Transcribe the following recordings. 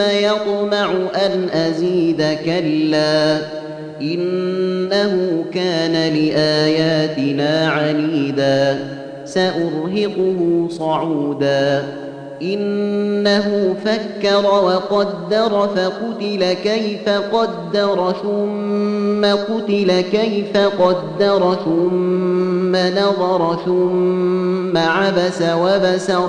يطمع أن أزيد كلا إنه كان لآياتنا عنيدا سأرهقه صعودا إنه فكر وقدر فقتل كيف قدر ثم قتل كيف قدر ثم نظر ثم عبس وبسر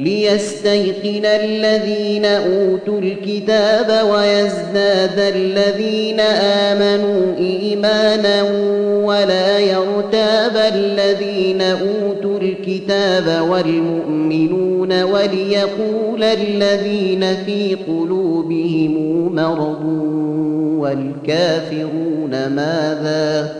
ليستيقن الذين أوتوا الكتاب ويزداد الذين آمنوا إيمانا ولا يرتاب الذين أوتوا الكتاب والمؤمنون وليقول الذين في قلوبهم مرض والكافرون ماذا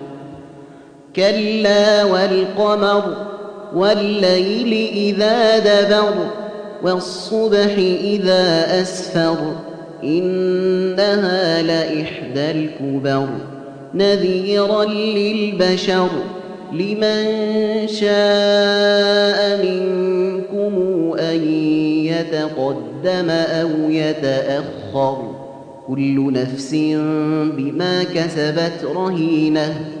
كلا والقمر والليل إذا دبر والصبح إذا أسفر إنها لإحدى الكبر نذيرا للبشر لمن شاء منكم أن يتقدم أو يتأخر كل نفس بما كسبت رهينة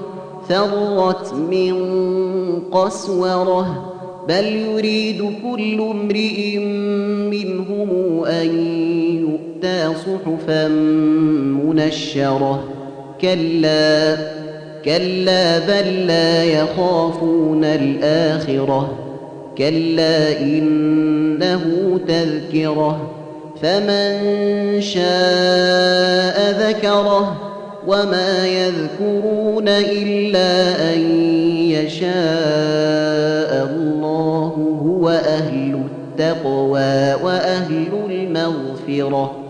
فرت من قسورة بل يريد كل امرئ منهم أن يؤتى صحفا منشرة. كلا كلا بل لا يخافون الآخرة. كلا إنه تذكرة. فمن شاء ذكره وما يذكرون إلا أن يشاء الله هو أهل التقوى واهل المغفره